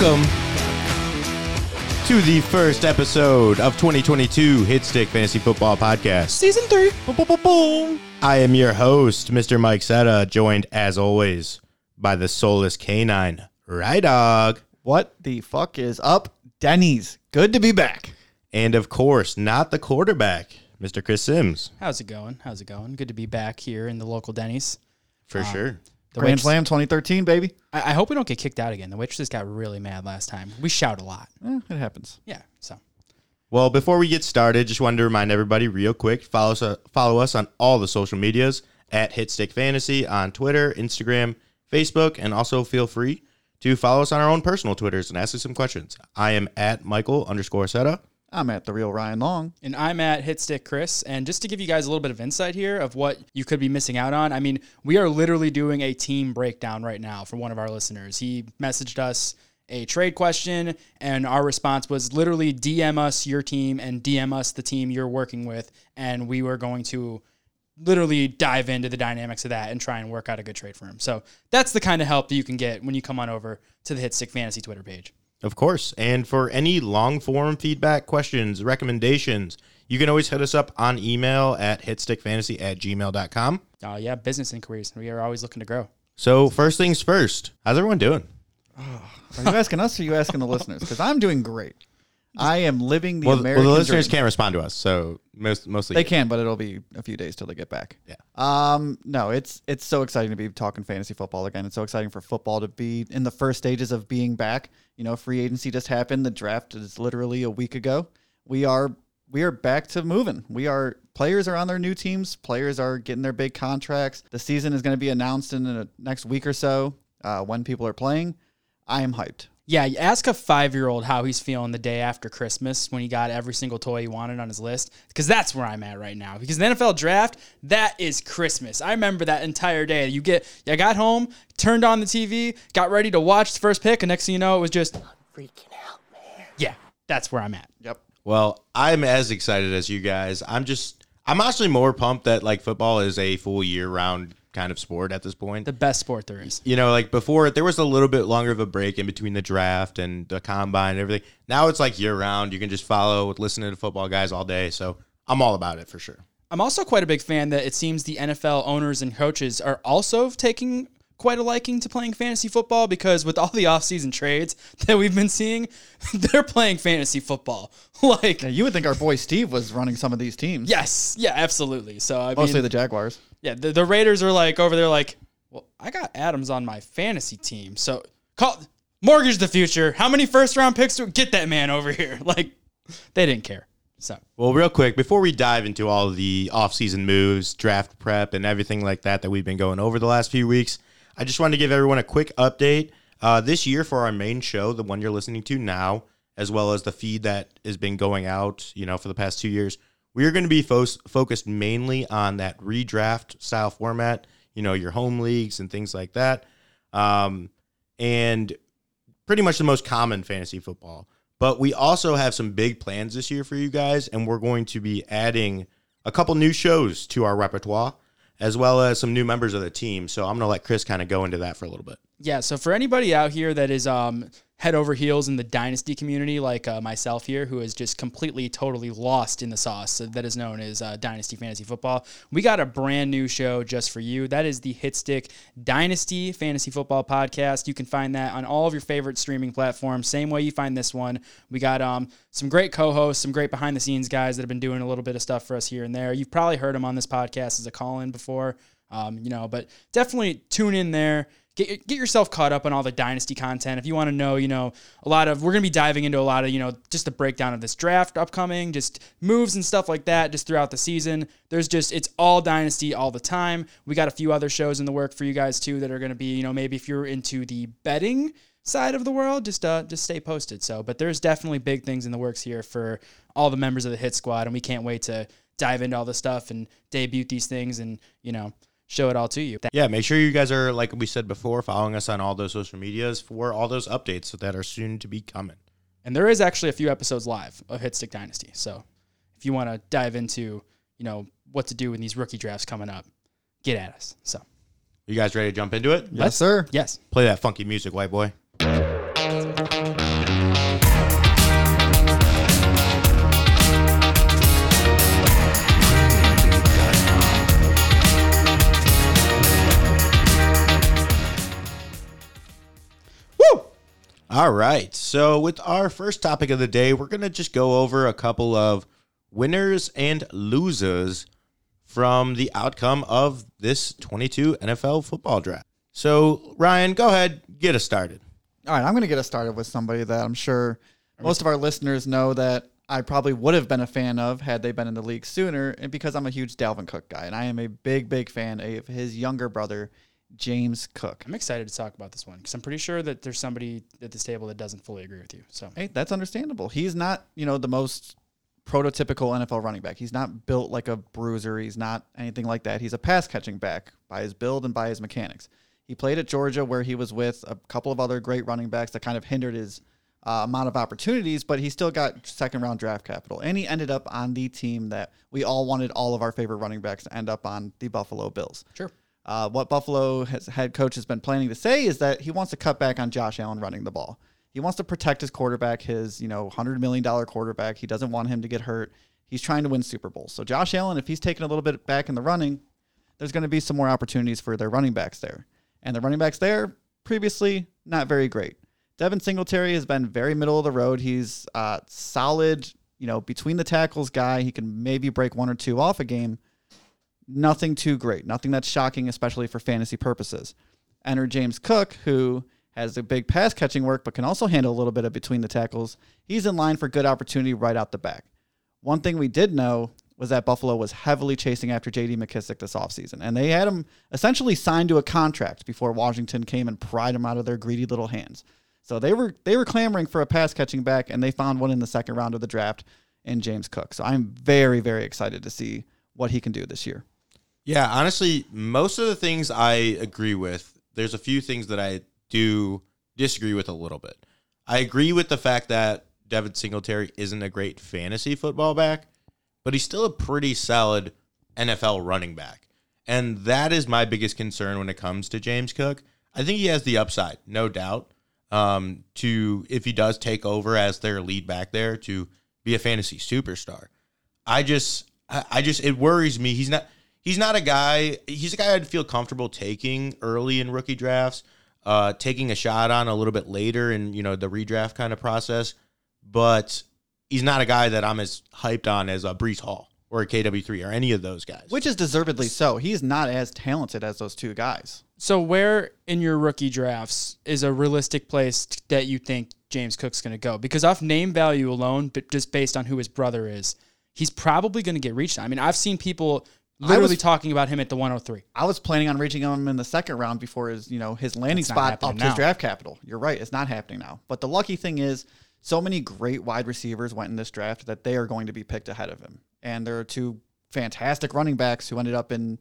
and welcome to the first episode of 2022 Hit Stick Fantasy Football Podcast. Season three. Boom, boom, boom, boom. I am your host, Mr. Mike Setta, joined as always by the soulless canine, Rye Dog, What the fuck is up, Denny's? Good to be back. and of course, not the quarterback, Mr. Chris Sims, How's it going? How's it going? Good to be back here in the local Denny's. for uh, sure. The Grand waitress- Slam 2013, baby. I, I hope we don't get kicked out again. The waitress got really mad last time. We shout a lot. Eh, it happens. Yeah. So Well, before we get started, just wanted to remind everybody real quick, follow us, uh, follow us on all the social medias at Hitstick Fantasy on Twitter, Instagram, Facebook, and also feel free to follow us on our own personal Twitters and ask us some questions. I am at Michael underscore Seta. I'm at the real Ryan Long. And I'm at Hitstick Chris. And just to give you guys a little bit of insight here of what you could be missing out on, I mean, we are literally doing a team breakdown right now for one of our listeners. He messaged us a trade question, and our response was literally DM us your team and DM us the team you're working with. And we were going to literally dive into the dynamics of that and try and work out a good trade for him. So that's the kind of help that you can get when you come on over to the Hitstick Fantasy Twitter page. Of course. And for any long form feedback, questions, recommendations, you can always hit us up on email at hitstickfantasy at gmail.com. Uh, yeah, business inquiries. We are always looking to grow. So, first things first, how's everyone doing? Are you asking us or are you asking the listeners? Because I'm doing great. I am living the Well, well, the listeners dream. can't respond to us, so most, mostly. They can, but it'll be a few days till they get back. Yeah. Um, no, it's it's so exciting to be talking fantasy football again. It's so exciting for football to be in the first stages of being back. You know, free agency just happened. The draft is literally a week ago. We are we are back to moving. We are players are on their new teams. Players are getting their big contracts. The season is going to be announced in the next week or so uh, when people are playing. I am hyped. Yeah, you ask a five year old how he's feeling the day after Christmas when he got every single toy he wanted on his list, because that's where I'm at right now. Because the NFL draft, that is Christmas. I remember that entire day. You get, I got home, turned on the TV, got ready to watch the first pick, and next thing you know, it was just freaking out, man. Yeah, that's where I'm at. Yep. Well, I'm as excited as you guys. I'm just I'm actually more pumped that like football is a full year round kind of sport at this point. The best sport there is. you know, like before there was a little bit longer of a break in between the draft and the combine and everything. Now it's like year round. You can just follow listen to football guys all day. So I'm all about it for sure. I'm also quite a big fan that it seems the NFL owners and coaches are also taking quite a liking to playing fantasy football because with all the offseason trades that we've been seeing, they're playing fantasy football. like, Now, you would think our boy Steve was running some of these teams. yes, yeah, absolutely. So, I Mostly mean, the Jaguars. Yeah, the, the Raiders are like over there, like, well, I got Adams on my fantasy team. So, call mortgage the future. How many first round picks do get that man over here? Like, they didn't care. So, Well, real quick, before we dive into all the offseason moves, draft prep, and everything like that that we've been going over the last few weeks, I just wanted to give everyone a quick update. Uh, this year, for our main show, the one you're listening to now, as well as the feed that has been going out, you know, for the past two years, we are going to be fo- focused mainly on that redraft style format, you know, your home leagues and things like that. Um, and pretty much the most common fantasy football. But we also have some big plans this year for you guys, and we're going to be adding a couple new shows to our repertoire, as well as some new members of the team. So I'm going to let Chris kind of go into that for a little bit. Yeah, so for anybody out here that is um, head over heels in the dynasty community, like uh, myself here, who is just completely, totally lost in the sauce that is known as uh, Dynasty Fantasy Football, we got a brand new show just for you. That is the Hitstick Dynasty Fantasy Football Podcast. You can find that on all of your favorite streaming platforms, same way you find this one. We got um, some great co-hosts, some great behind-the-scenes guys that have been doing a little bit of stuff for us here and there. You've probably heard them on this podcast as a call-in before. Um, you know, but definitely tune in there. Get, get yourself caught up on all the dynasty content. If you want to know, you know, a lot of, we're going to be diving into a lot of, you know, just the breakdown of this draft upcoming, just moves and stuff like that, just throughout the season. There's just, it's all dynasty all the time. We got a few other shows in the work for you guys too that are going to be, you know, maybe if you're into the betting side of the world, just uh, just stay posted. So, but there's definitely big things in the works here for all the members of the Hit Squad, and we can't wait to dive into all this stuff and debut these things and you know show it all to you. Yeah, make sure you guys are, like we said before, following us on all those social medias for all those updates that are soon to be coming. And there is actually a few episodes live of Hitstick Dynasty. So if you want to dive into, you know, what to do in these rookie drafts coming up, get at us. So You guys ready to jump into it? Yes, sir. yes. Play that funky music, white boy. All right. So, with our first topic of the day, we're going to just go over a couple of winners and losers from the outcome of this 22 NFL football draft. So, Ryan, go ahead, get us started. All right, I'm going to get us started with somebody that I'm sure most of our listeners know that I probably would have been a fan of had they been in the league sooner, and because I'm a huge Dalvin Cook guy, and I am a big, big fan of his younger brother, James Cook. I'm excited to talk about this one because I'm pretty sure that there's somebody at this table that doesn't fully agree with you. So Hey, that's understandable. He's not, you know, the most prototypical NFL running back. He's not built like a bruiser. He's not anything like that. He's a pass catching back by his build and by his mechanics. He played at Georgia where he was with a couple of other great running backs that kind of hindered his uh, amount of opportunities, but he still got second round draft capital. And he ended up on the team that we all wanted all of our favorite running backs to end up on the Buffalo Bills. sure. Uh, what Buffalo has, head coach has been planning to say is that he wants to cut back on Josh Allen running the ball. He wants to protect his quarterback, his you know hundred million dollar quarterback. He doesn't want him to get hurt. He's trying to win Super Bowls. So Josh Allen, if he's taking a little bit back in the running, there's going to be some more opportunities for their running backs there. And the running backs there previously not very great. Devin Singletary has been very middle of the road. He's uh, solid, you know, between the tackles guy. He can maybe break one or two off a game nothing too great, nothing that's shocking, especially for fantasy purposes. Enter James Cook, who has a big pass catching work, but can also handle a little bit of between the tackles. He's in line for good opportunity right out the back. One thing we did know was that Buffalo was heavily chasing after J.D. McKissic this offseason, and they had him essentially signed to a contract before Washington came and pried him out of their greedy little hands. So they were they were clamoring for a pass catching back, and they found one in the second round of the draft in James Cook. So I'm very very excited to see what he can do this year. Yeah, honestly, most of the things I agree with. There's a few things that I do disagree with a little bit. I agree with the fact that Devin Singletary isn't a great fantasy football back, but he's still a pretty solid NFL running back. And that is my biggest concern when it comes to James Cook. I think he has the upside, no doubt, um, to if he does take over as their lead back there to be a fantasy superstar. I just, I, I just, it worries me. He's not, he's not a guy. He's a guy I'd feel comfortable taking early in rookie drafts, uh, taking a shot on a little bit later in you know the redraft kind of process. But he's not a guy that I'm as hyped on as a Breece Hall or a KW3 or any of those guys. Which is deservedly so. He's not as talented as those two guys. So where in your rookie drafts is a realistic place that you think James Cook's going to go? Because off name value alone, but just based on who his brother is, he's probably going to get reached. I mean, I've seen people literally was- talking about him at the 103. I was planning on reaching him in the second round before his, you know, his landing That's spot up to his draft capital. You're right, it's not happening now. But the lucky thing is, so many great wide receivers went in this draft that they are going to be picked ahead of him. And there are two fantastic running backs who ended up in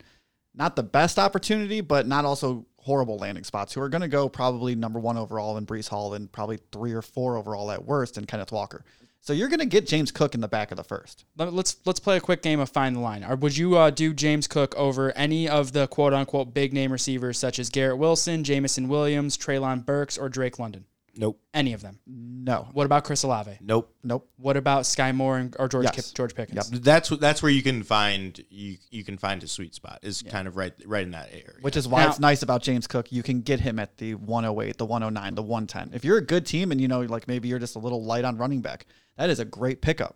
not the best opportunity, but not also horrible landing spots, who are going to go probably number one overall in Breece Hall and probably three or four overall at worst in Kenneth Walker. So you're going to get James Cook in the back of the first. Let- Let's let's play a quick game of find the line. Or would you uh, do James Cook over any of the quote unquote big name receivers such as Garrett Wilson, Jameson Williams, Treylon Burks, or Drake London? Nope, Any of them? No, What about Chris Olave? nope. nope. What about Skyy Moore and, or George Yes. Kip, George Pickens? That's that's where you can find you you can find his sweet spot is kind of right right in that area. Which is why Now- it's nice about James Cook. You can get him at the 108, the 109, the 110. If you're a good team and you know, like maybe you're just a little light on running back, that is a great pickup.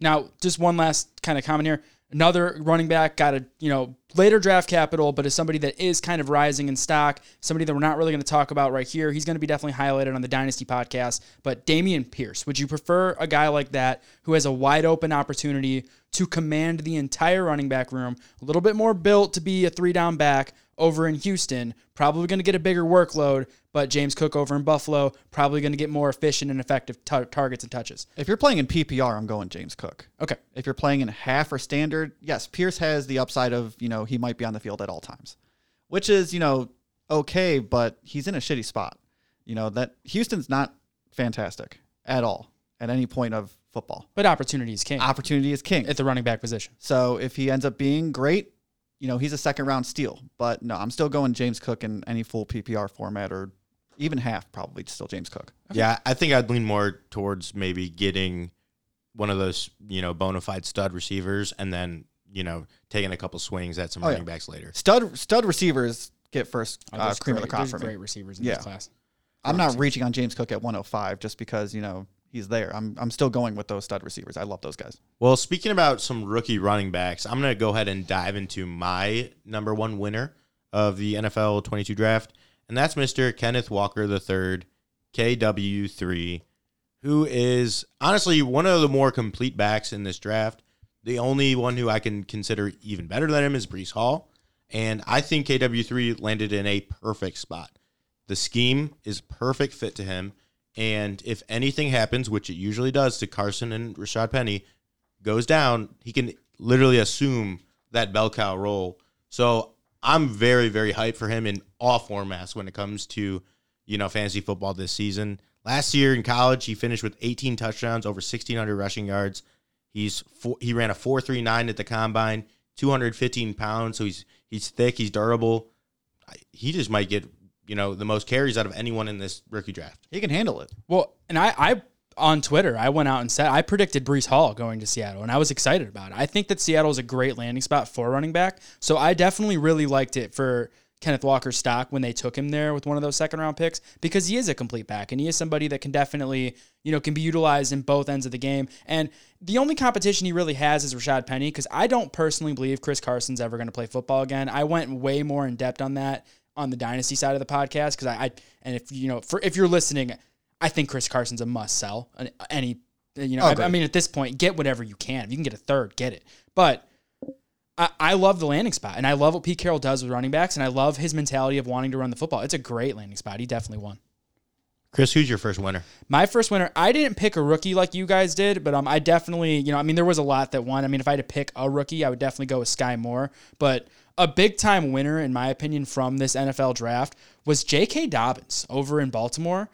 Now, just one last kind of comment here. Another running back got a you know later draft capital, but is somebody that is kind of rising in stock. Somebody that we're not really going to talk about right here. He's going to be definitely highlighted on the Dynasty podcast. But Dameon Pierce, would you prefer a guy like that who has a wide open opportunity to command the entire running back room, a little bit more built to be a three down back over in Houston, probably going to get a bigger workload, but James Cook over in Buffalo probably going to get more efficient and effective tar- targets and touches. If you're playing in PPR, I'm going James Cook. Okay. If you're playing in half or standard, yes, Pierce has the upside of, you know, he might be on the field at all times, which is, you know, okay, but he's in a shitty spot. You know, that Houston's not fantastic at all at any point of football. But opportunity is king Opportunity is king. at the running back position. So if he ends up being great, you know, he's a second round steal. But no, I'm still going James Cook in any full PPR format or even half probably still James Cook. Yeah, I think I'd lean more towards maybe getting one of those, you know, bona fide stud receivers and then, you know, taking a couple swings at some Oh, yeah. running backs later. Stud stud receivers get first Oh, uh, there's cream of the great- crop for me. great receivers in Yeah. this class. I'm not reaching on James Cook at 105 just because you know he's there. I'm I'm still going with those stud receivers. I love those guys. Well, speaking about some rookie running backs, I'm going to go ahead and dive into my number one winner of the NFL 22 draft, and that's Mr. Kenneth Walker III, KW3, who is honestly one of the more complete backs in this draft. The only one who I can consider even better than him is Breece Hall, and I think KW3 landed in a perfect spot. The scheme is perfect fit to him. And if anything happens, which it usually does to Carson and Rashad Penny, goes down, he can literally assume that bell cow role. So I'm very, very hyped for him in all formats when it comes to, you know, fantasy football this season. Last year in college, he finished with 18 touchdowns, over 1,600 rushing yards. He's four, he ran a 4.39 at the combine, 215 pounds. So he's he's thick, he's durable. He just might get you know the most carries out of anyone in this rookie draft. He can handle it. Well, and I, I on Twitter, I went out and said I predicted Breece Hall going to Seattle, and I was excited about it. I think that Seattle is a great landing spot for running back, so I definitely really liked it for Kenneth Walker's stock when they took him there with one of those second round picks because he is a complete back and he is somebody that can definitely you know can be utilized in both ends of the game. And the only competition he really has is Rashad Penny because I don't personally believe Chris Carson's ever going to play football again. I went way more in depth on that on the dynasty side of the podcast because I, I and if you know for if you're listening, I think Chris Carson's a must sell. An- Any you know, Oh, I, I mean at this point, get whatever you can. If you can get a third, get it. But I, I love the landing spot, and I love what Pete Carroll does with running backs, and I love his mentality of wanting to run the football. It's a great landing spot. He definitely won. Chris, who's your first winner? My first winner, I didn't pick a rookie like you guys did, but um, I definitely, you know, I mean, there was a lot that won. I mean, if I had to pick a rookie, I would definitely go with Skyy Moore. But a big time winner, in my opinion, from this NFL draft was J.K. Dobbins over in Baltimore.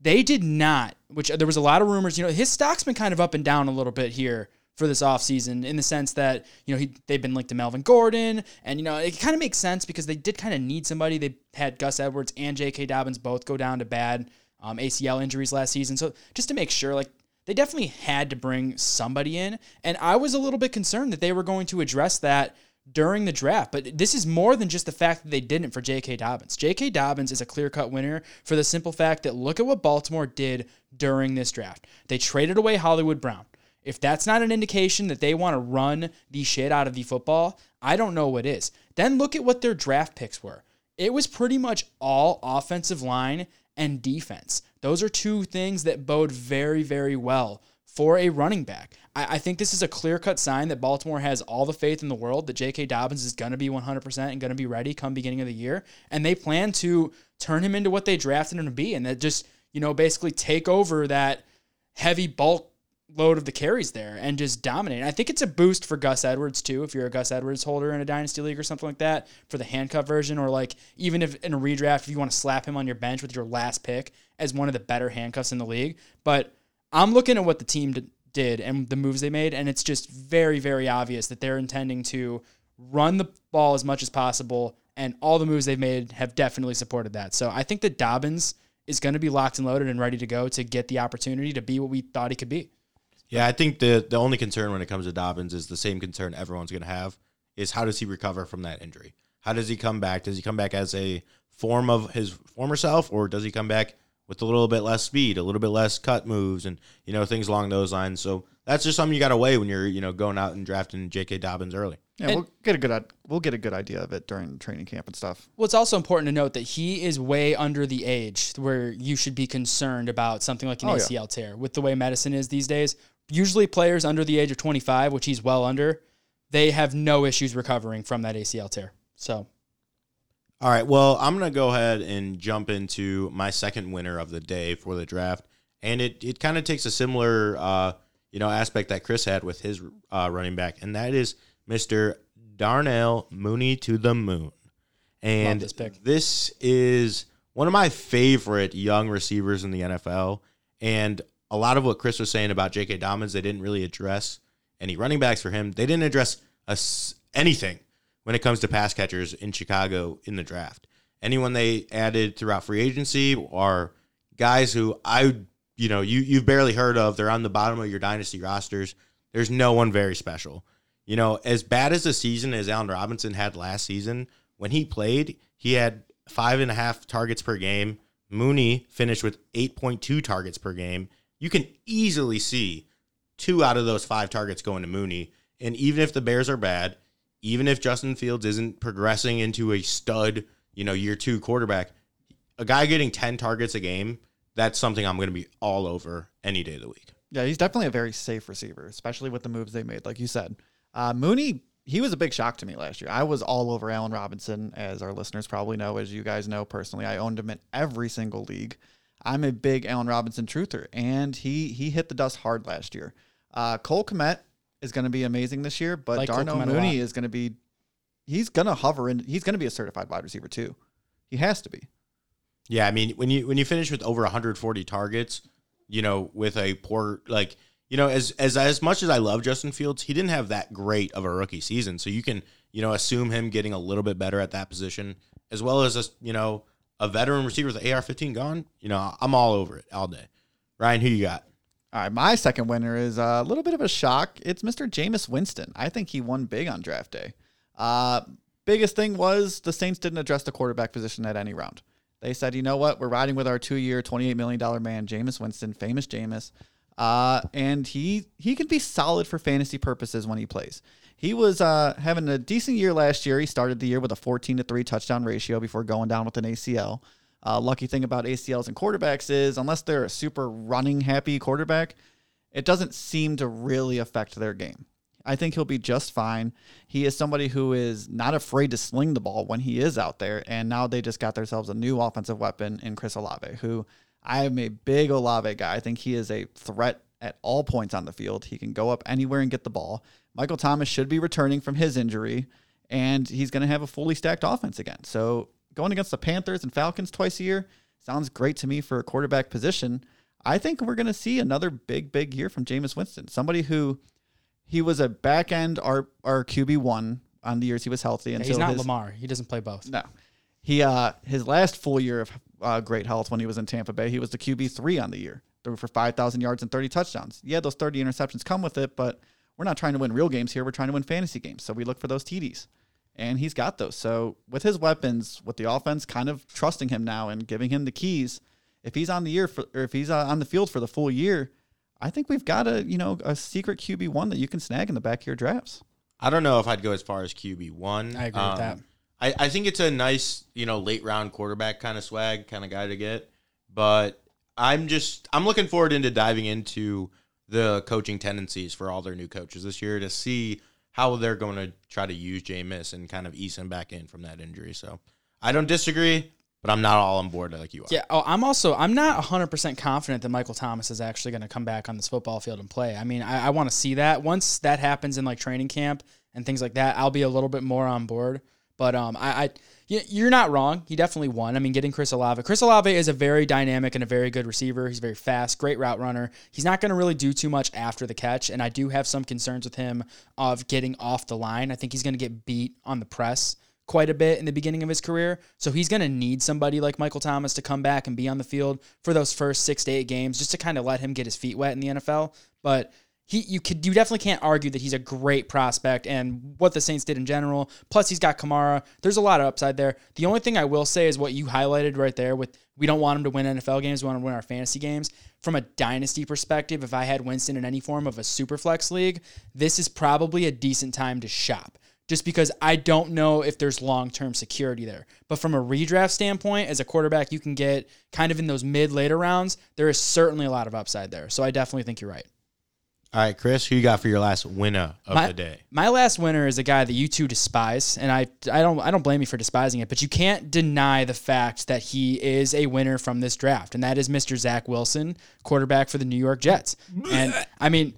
They did not, which there was a lot of rumors, you know, his stock's been kind of up and down a little bit here for this offseason in the sense that, you know, he, they've been linked to Melvin Gordon. And, you know, it kind of makes sense because they did kind of need somebody. They had Gus Edwards and J.K. Dobbins both go down to bad um, ACL injuries last season. So just to make sure, like, they definitely had to bring somebody in. And I was a little bit concerned that they were going to address that during the draft. But this is more than just the fact that they didn't for J.K. Dobbins. J.K. Dobbins is a clear cut winner for the simple fact that look at what Baltimore did during this draft. They traded away Hollywood Brown. If that's not an indication that they want to run the shit out of the football, I don't know what is. Then look at what their draft picks were. It was pretty much all offensive line and defense. Those are two things that bode very, very well for a running back. I, I think this is a clear cut sign that Baltimore has all the faith in the world that J.K. Dobbins is going to be 100% and going to be ready come beginning of the year. And they plan to turn him into what they drafted him to be and that just, you know, basically take over that heavy bulk load of the carries there and just dominate. I think it's a boost for Gus Edwards too, if you're a Gus Edwards holder in a dynasty league or something like that for the handcuff version, or like even if in a redraft, if you want to slap him on your bench with your last pick as one of the better handcuffs in the league. But I'm looking at what the team did and the moves they made, and it's just very, very obvious that they're intending to run the ball as much as possible, and all the moves they've made have definitely supported that. So I think that Dobbins is going to be locked and loaded and ready to go to get the opportunity to be what we thought he could be. Yeah, I think the the only concern when it comes to Dobbins is the same concern everyone's going to have is how does he recover from that injury? How does he come back? Does he come back as a form of his former self or does he come back with a little bit less speed, a little bit less cut moves and you know things along those lines? So that's just something you got to weigh when you're, you know, going out and drafting J.K. Dobbins early. Yeah, we'll get a good i- we'll get a good idea of it during training camp and stuff. Well, it's also important to note that he is way under the age where you should be concerned about something like an Oh, yeah. ACL tear. With the way medicine is these days, usually players under the age of 25, which he's well under, they have no issues recovering from that ACL tear. So, All right. Well, I'm going to go ahead and jump into my second winner of the day for the draft. And it, it kind of takes a similar, uh, you know, aspect that Chris had with his uh, running back, and that is Mr. Darnell Mooney to the moon. And this this is one of my favorite young receivers in the NFL. And a lot of what Chris was saying about J.K. Dobbins, they didn't really address any running backs for him. They didn't address us anything when it comes to pass catchers in Chicago in the draft. anyone they added throughout free agency are guys who I, you know, you you've barely heard of. They're on the bottom of your dynasty rosters. There's no one very special. You know, as bad as a season as Allen Robinson had last season, when he played, he had five and a half targets per game. Mooney finished with 8.2 targets per game. You can easily see two out of those five targets going to Mooney. And even if the Bears are bad, even if Justin Fields isn't progressing into a stud, you know, year two quarterback, a guy getting 10 targets a game, that's something I'm going to be all over any day of the week. Yeah, he's definitely a very safe receiver, especially with the moves they made, like you said. Uh, Mooney, he was a big shock to me last year. I was all over Allen Robinson, as our listeners probably know, as you guys know personally. I owned him in every single league. I'm a big Allen Robinson truther, and he he hit the dust hard last year. Uh, Cole Kmet is going to be amazing this year, but Like Cole Darnell Mooney is going to be he's going to hover and he's going to be a certified wide receiver too. He has to be. Yeah, I mean, when you when you finish with over 140 targets, you know, with a poor like, you know, as as as much as I love Justin Fields, he didn't have that great of a rookie season. So you can, you know, assume him getting a little bit better at that position, as well as a you know a veteran receiver with the AR-15 gone. You know, I'm all over it all day. Ryan, who you got? All right, my second winner is a little bit of a shock. It's Mr. Jameis Winston. I think he won big on draft day. Uh, biggest thing was the Saints didn't address the quarterback position at any round. They said, you know what, we're riding with our two-year, $28 million man, Jameis Winston, famous Jameis. Uh, and he he can be solid for fantasy purposes when he plays. He was uh, having a decent year last year. He started the year with a 14 to 3 touchdown ratio before going down with an ACL. Uh, lucky thing about ACLs and quarterbacks is, unless they're a super running happy quarterback, it doesn't seem to really affect their game. I think he'll be just fine. He is somebody who is not afraid to sling the ball when he is out there. And now they just got themselves a new offensive weapon in Chris Olave, who I am a big Olave guy. I think he is a threat at all points on the field. He can go up anywhere and get the ball. Michael Thomas should be returning from his injury, and he's going to have a fully stacked offense again. So going against the Panthers and Falcons twice a year sounds great to me for a quarterback position. I think we're going to see another big, big year from Jameis Winston, somebody who he was a back end our our QB one on the years he was healthy. Yeah, he's not his, Lamar. He doesn't play both. No, he uh his last full year of uh, great health when he was in Tampa Bay, he was the QB three on the year, for five thousand yards and thirty touchdowns. Yeah, those thirty interceptions come with it, but we're not trying to win real games here. We're trying to win fantasy games, so we look for those TDs, and he's got those. So with his weapons, with the offense kind of trusting him now and giving him the keys, if he's on the year for, or if he's uh, on the field for the full year, I think we've got a you know a secret QB one that you can snag in the back of your drafts. I don't know if I'd go as far as QB one. I agree with that. I, I think it's a nice, you know, late round quarterback kind of swag kind of guy to get. But I'm just I'm looking forward into diving into the coaching tendencies for all their new coaches this year to see how they're going to try to use Jameis and kind of ease him back in from that injury. So I don't disagree, but I'm not all on board like you are. Yeah. Oh, I'm also I'm not 100 percent confident that Michael Thomas is actually going to come back on this football field and play. I mean, I, I want to see that once that happens in like training camp and things like that. I'll be a little bit more on board. But um, I, I you're not wrong. He definitely won. I mean, getting Chris Olave. Chris Olave is a very dynamic and a very good receiver. He's very fast, great route runner. He's not going to really do too much after the catch, and I do have some concerns with him of getting off the line. I think he's going to get beat on the press quite a bit in the beginning of his career. So he's going to need somebody like Michael Thomas to come back and be on the field for those first six to eight games just to kind of let him get his feet wet in the NFL. But he, you could, you definitely can't argue that he's a great prospect and what the Saints did in general. Plus, he's got Kamara. There's a lot of upside there. The only thing I will say is what you highlighted right there with we don't want him to win NFL games. We want him to win our fantasy games. From a dynasty perspective, if I had Winston in any form of a super flex league, this is probably a decent time to shop just because I don't know if there's long term security there. But from a redraft standpoint, as a quarterback, you can get kind of in those mid later rounds. There is certainly a lot of upside there. So I definitely think you're right. All right, Chris, who you got for your last winner of My- the day? My last winner is a guy that you two despise, and I I don't I don't blame you for despising it, but you can't deny the fact that he is a winner from this draft, and that is Mr. Zach Wilson, quarterback for the New York Jets. And I mean,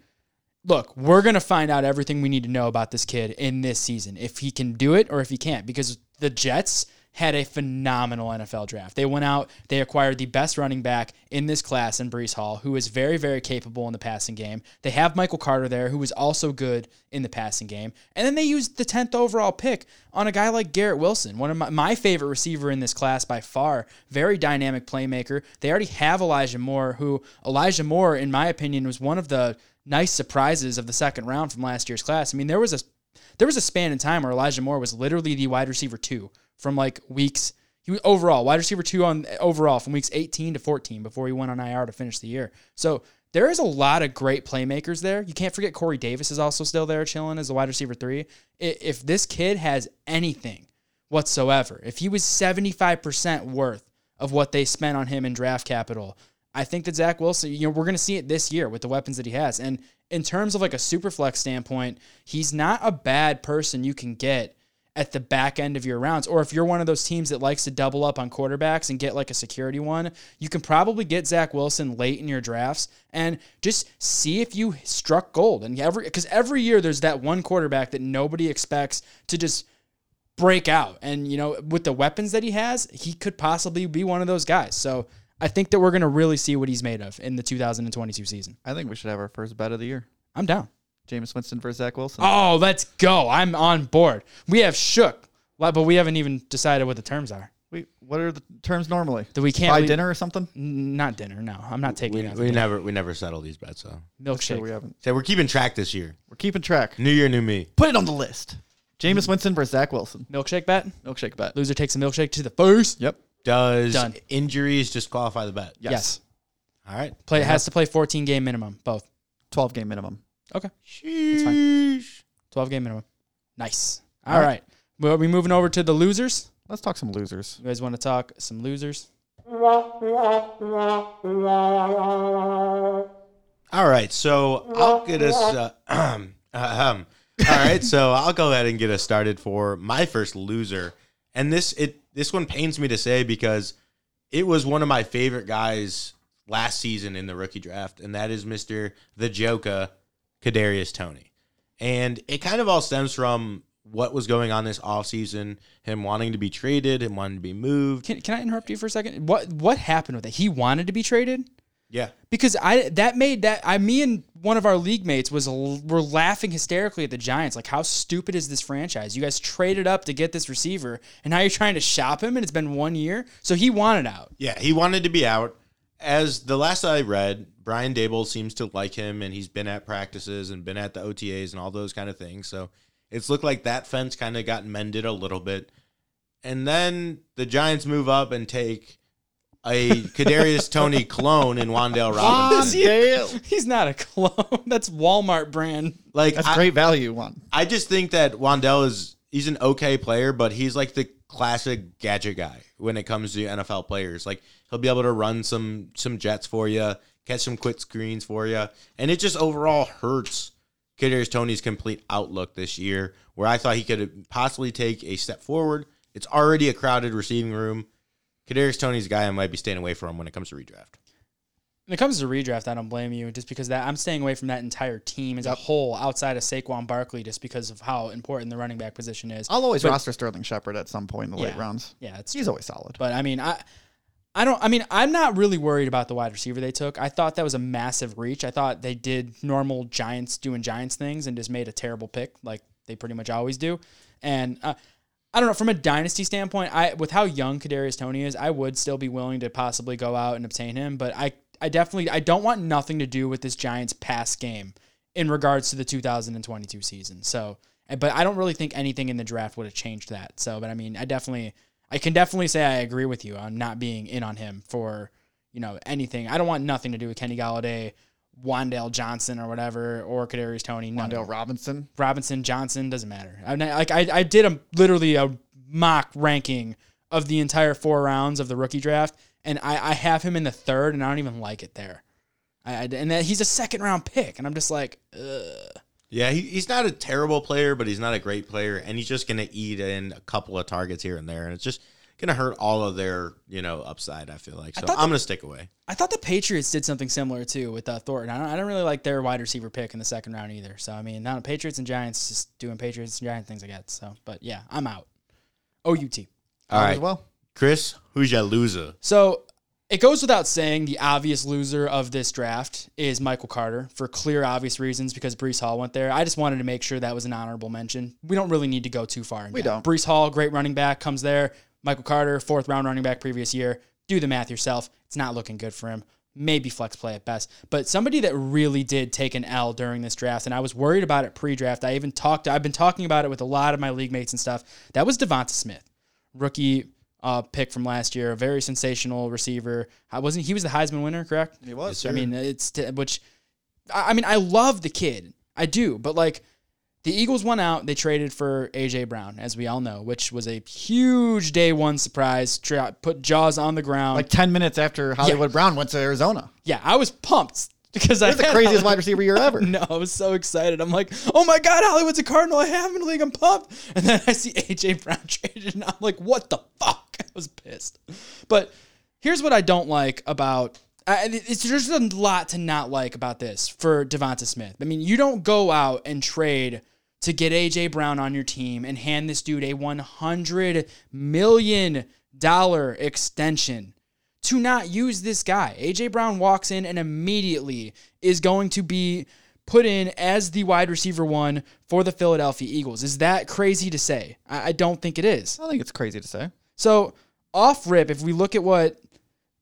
look, we're gonna find out everything we need to know about this kid in this season, if he can do it or if he can't, because the Jets had a phenomenal NFL draft. They went out, they acquired the best running back in this class in Breece Hall, who is very, very capable in the passing game. They have Michael Carter there, who is also good in the passing game. And then they used the 10th overall pick on a guy like Garrett Wilson, one of my, my favorite receiver in this class by far. Very dynamic playmaker. They already have Elijah Moore, who Elijah Moore, in my opinion, was one of the nice surprises of the second round from last year's class. I mean, there was a there was a span in time where Elijah Moore was literally the wide receiver two from like weeks. He was overall wide receiver two on overall from weeks 18 to 14 before he went on IR to finish the year. So there is a lot of great playmakers there. You can't forget Corey Davis is also still there chilling as a wide receiver three. If this kid has anything whatsoever, if he was 75% worth of what they spent on him in draft capital, I think that Zach Wilson, you know, we're going to see it this year with the weapons that he has. And in terms of like a super flex standpoint, he's not a bad person you can get at the back end of your rounds. Or if you're one of those teams that likes to double up on quarterbacks and get like a security one, you can probably get Zach Wilson late in your drafts and just see if you struck gold. And every because every year there's that one quarterback that nobody expects to just break out. And you know, with the weapons that he has, he could possibly be one of those guys. So I think that we're going to really see what he's made of in the 2022 season. I think we should have our first bet of the year. I'm down. Jameis Winston versus Zach Wilson. Oh, let's go. I'm on board. We have shook, but we haven't even decided what the terms are. We, what are the terms normally? That we can't Buy we- dinner or something? N- Not dinner. No, I'm not taking We, it. out we never we never settle these bets. So milkshake. Sure, we haven't. so we're keeping track this year. We're keeping track. New year, new me. Put it on the list. Jameis Winston versus Zach Wilson. milkshake bet. Milkshake bet. Loser takes a milkshake to the first. Yep. Does Done. injuries disqualify the bet? Yes. All right. Play has to play 14 game minimum. Both. 12 game minimum. Okay. Sheesh. 12 game minimum. Nice. All All right. right. Well, are we moving over to the losers? Let's talk some losers. You guys want to talk some losers? All right, so I'll get us. Uh, um, all right, so I'll go ahead and get us started for my first loser, and this it this one pains me to say because it was one of my favorite guys last season in the rookie draft, and that is Mister the Joker, Kadarius Toney, and it kind of all stems from what was going on this offseason, him wanting to be traded, him wanting to be moved. Can, can I interrupt you for a second? What what happened with it? He wanted to be traded? Yeah, because I that made that I me and one of our league mates was were laughing hysterically at the Giants. Like, how stupid is this franchise? You guys traded up to get this receiver, and now you're trying to shop him, and it's been one year. So he wanted out. Yeah, he wanted to be out. As the last I read, Brian Daboll seems to like him, and he's been at practices and been at the OTAs and all those kind of things. So it's looked like that fence kind of got mended a little bit. And then the Giants move up and take a Kadarius Toney clone in Wan'Dale Robinson. yeah. He's not a clone. That's Walmart brand. Like That's I, great value one. I just think that Wandell is he's an okay player, but he's like the classic gadget guy when it comes to NFL players. Like he'll be able to run some some jets for you, catch some quick screens for you, and it just overall hurts Kadarius Toney's complete outlook this year. Where I thought he could possibly take a step forward. It's already a crowded receiving room. Kadarius Toney's a guy I might be staying away from when it comes to redraft. When it comes to redraft, I don't blame you, just because that I'm staying away from that entire team as a whole, outside of Saquon Barkley, just because of how important the running back position is. I'll always But- roster Sterling Shepard at some point in the late rounds. Yeah, it's He's always solid. But I mean, I I don't I mean, I'm not really worried about the wide receiver they took. I thought that was a massive reach. I thought they did normal Giants doing Giants things and just made a terrible pick like they pretty much always do. And uh, I don't know, from a dynasty standpoint, I with how young Kadarius Toney is, I would still be willing to possibly go out and obtain him, but I I definitely I don't want nothing to do with this Giants pass game in regards to the 2022 season. So, but I don't really think anything in the draft would have changed that. So, but I mean, I definitely, I can definitely say I agree with you on not being in on him for, you know, anything. I don't want nothing to do with Kenny Golladay, Wan'Dale Johnson or whatever, or Kadarius Toney. Wan'Dale. Robinson. Robinson Johnson doesn't matter. I like I, I did a literally a mock ranking of the entire four rounds of the rookie draft, and I, I have him in the third, and I don't even like it there. I, I- and that he's a second round pick, and I'm just like, ugh. Yeah, he, he's not a terrible player, but he's not a great player, and he's just going to eat in a couple of targets here and there, and it's just going to hurt all of their you know upside. I feel like so. I'm going to stick away. I thought the Patriots did something similar too with uh, Thornton. I don't, I don't really like their wide receiver pick in the second round either. So I mean, now Patriots and Giants just doing Patriots and Giants things I guess. So, but yeah, I'm out. OUT. All right. As well. Chris, who's your loser? So it goes without saying the obvious loser of this draft is Michael Carter for clear, obvious reasons because Breece Hall went there. I just wanted to make sure that was an honorable mention. We don't really need to go too far. In We don't. Breece Hall, great running back, comes there. Michael Carter, fourth round running back previous year. Do the math yourself. It's not looking good for him. Maybe flex play at best. But somebody that really did take an L during this draft, and I was worried about it pre-draft. I even talked. I've been talking about it with a lot of my league mates and stuff. That was DeVonta Smith rookie uh, pick from last year, a very sensational receiver. I wasn't he was the Heisman winner, correct? He was. I mean, it's t- which I I mean, I love the kid, I do, but like the Eagles went out, they traded for AJ Brown, as we all know, which was a huge day one surprise. Tra- put Jaws on the ground. like 10 minutes after Hollywood Brown went to Arizona. yeah, I was pumped because I That's the craziest Hollywood- wide receiver year ever. no, I was so excited. I'm like, oh my God, Hollywood's a Cardinal. I have him in the league. I'm pumped. And then I see AJ Brown traded, and I'm like, what the fuck? I was pissed. But here's what I don't like about. I, it's there's a lot to not like about this for DeVonta Smith. I mean, you don't go out and trade to get AJ Brown on your team and hand this dude a 100 million dollar extension to not use this guy. AJ Brown walks in and immediately is going to be put in as the wide receiver one for the Philadelphia Eagles. Is that crazy to say? I, I don't think it is. I think it's crazy to say. So off rip, if we look at what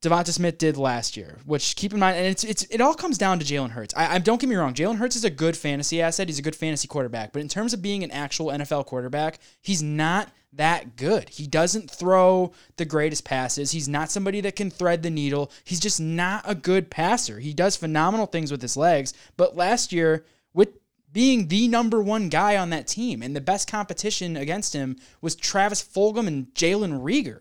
DeVonta Smith did last year, which keep in mind, and it's it's it all comes down to Jalen Hurts. I, I don't get me wrong, Jalen Hurts is a good fantasy asset. He's a good fantasy quarterback, but in terms of being an actual NFL quarterback, he's not that good. He doesn't throw the greatest passes. He's not somebody that can thread the needle. He's just not a good passer. He does phenomenal things with his legs, but last year with being the number one guy on that team and the best competition against him was Travis Fulgham and Jalen Reagor.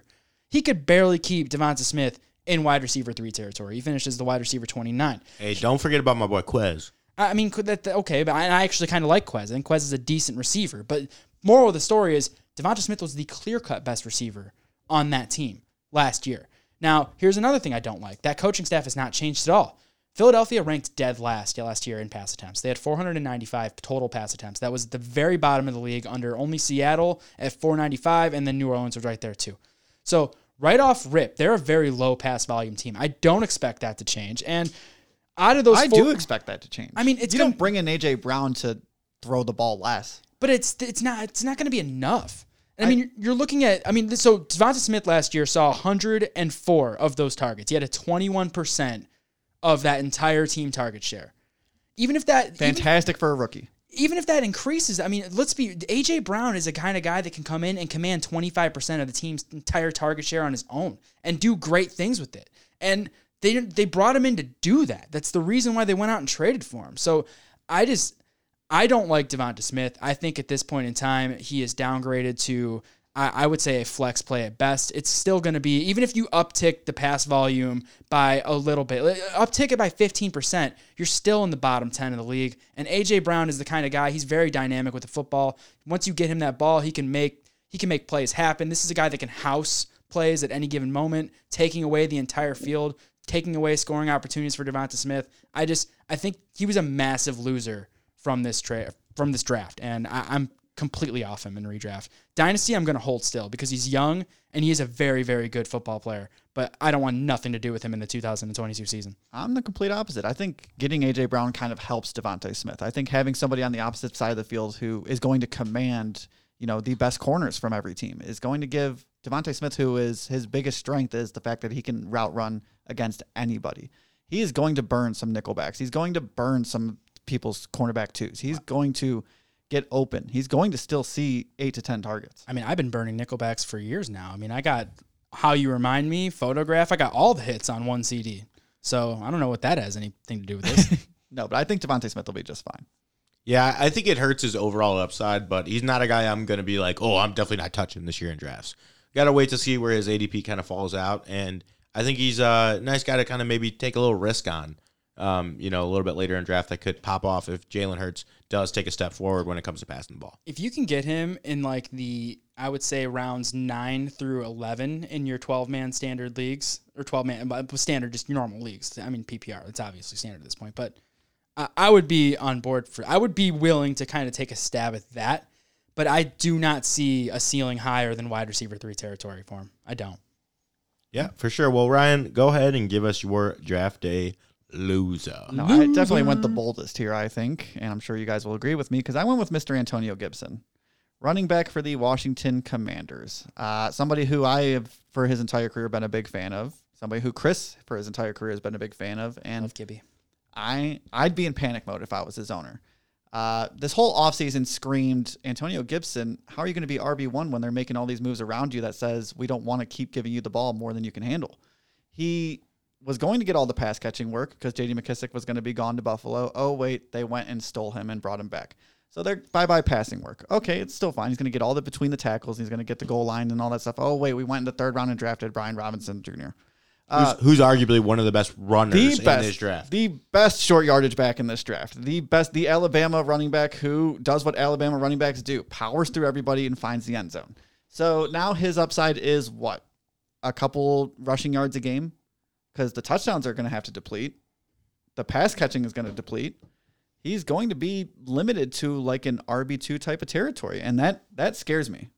He could barely keep DeVonta Smith in wide receiver three territory. He finished as the wide receiver 29. Hey, don't forget about my boy Quez. I mean, that okay, but I, I actually kind of like Quez. I think Quez is a decent receiver. But moral of the story is DeVonta Smith was the clear cut best receiver on that team last year. Now, here's another thing I don't like. That coaching staff has not changed at all. Philadelphia ranked dead last last year in pass attempts. They had 495 total pass attempts. That was the very bottom of the league under only Seattle at 495, and then New Orleans was right there too. So right off rip, they're a very low pass volume team. I don't expect that to change. And out of those, I four, do expect that to change. I mean, it's you gonna- don't bring in AJ Brown to throw the ball less. but it's it's not it's not going to be enough. I mean, you're, you're looking at. I mean, so DeVonta Smith last year saw 104 of those targets. He had a 21 percent of that entire team target share. Even if that even, Fantastic for a rookie. even if that increases, I mean, let's be AJ Brown is a kind of guy that can come in and command 25% of the team's entire target share on his own and do great things with it. And they they brought him in to do that. That's the reason why they went out and traded for him. So I just I don't like DeVonta Smith. I think at this point in time he is downgraded to I, I would say a flex play at best. It's still going to be even if you uptick the pass volume by a little bit, uh, uptick it by 15%, you're still in the bottom 10 of the league. And AJ Brown is the kind of guy, he's very dynamic with the football. Once you get him that ball, he can make he can make plays happen. This is a guy that can house plays at any given moment, taking away the entire field, taking away scoring opportunities for DeVonta Smith. I just I think he was a massive loser from this trade from this draft, and I, I'm completely off him in redraft. Dynasty, I'm going to hold still because he's young and he is a very very good football player. But I don't want nothing to do with him in the 2022 season. I'm the complete opposite. I think getting AJ Brown kind of helps DeVonta Smith. I think having somebody on the opposite side of the field who is going to command, you know, the best corners from every team is going to give DeVonta Smith, who is his biggest strength, is the fact that he can route run against anybody. He is going to burn some nickelbacks. He's going to burn some people's cornerback twos. He's going to get open. He's going to still see eight to ten targets. I mean, I've been burning Nickelbacks for years now. I mean, I got How You Remind Me, Photograph. I got all the hits on one CD. So I don't know what that has anything to do with this. No, but I think DeVonta Smith will be just fine. Yeah, I think it hurts his overall upside, but he's not a guy I'm going to be like, oh, I'm definitely not touching this year in drafts. Got to wait to see where his ADP kind of falls out, and I think he's a nice guy to kind of maybe take a little risk on. Um, you know, a little bit later in draft that could pop off if Jalen Hurts does take a step forward when it comes to passing the ball. if you can get him in like the, I would say rounds nine through 11 in your 12 man standard leagues or 12 man uh, standard, just normal leagues. I mean, PPR, it's obviously standard at this point, but I, I would be on board for, I would be willing to kind of take a stab at that. but I do not see a ceiling higher than wide receiver three territory for him. I don't. Yeah, for sure. Well, Ryan, go ahead and give us your draft day loser. No, I definitely went the boldest here, I think, and I'm sure you guys will agree with me because I went with Mr. Antonio Gibson, running back for the Washington Commanders. Uh, somebody who I have, for his entire career, been a big fan of. Somebody who Chris, for his entire career, has been a big fan of, and Love Gibby. I I'd be in panic mode if I was his owner. Uh, this whole offseason screamed Antonio Gibson. How are you going to be RB one when they're making all these moves around you that says we don't want to keep giving you the ball more than you can handle? He was going to get all the pass catching work because J.D. McKissic was going to be gone to Buffalo. Oh wait, they went and stole him and brought him back. So they're bye bye passing work. Okay, it's still fine. He's going to get all the between the tackles. He's going to get the goal line and all that stuff. Oh wait, we went in the third round and drafted Brian Robinson Jr. Uh, who's, who's arguably one of the best runners the best, in this draft. the best short yardage back in this draft, the best, the Alabama running back who does what Alabama running backs do, powers through everybody and finds the end zone. So now his upside is what, a couple rushing yards a game, because the touchdowns are going to have to deplete, the pass catching is going to deplete. He's going to be limited to like an RB two type of territory, and that that scares me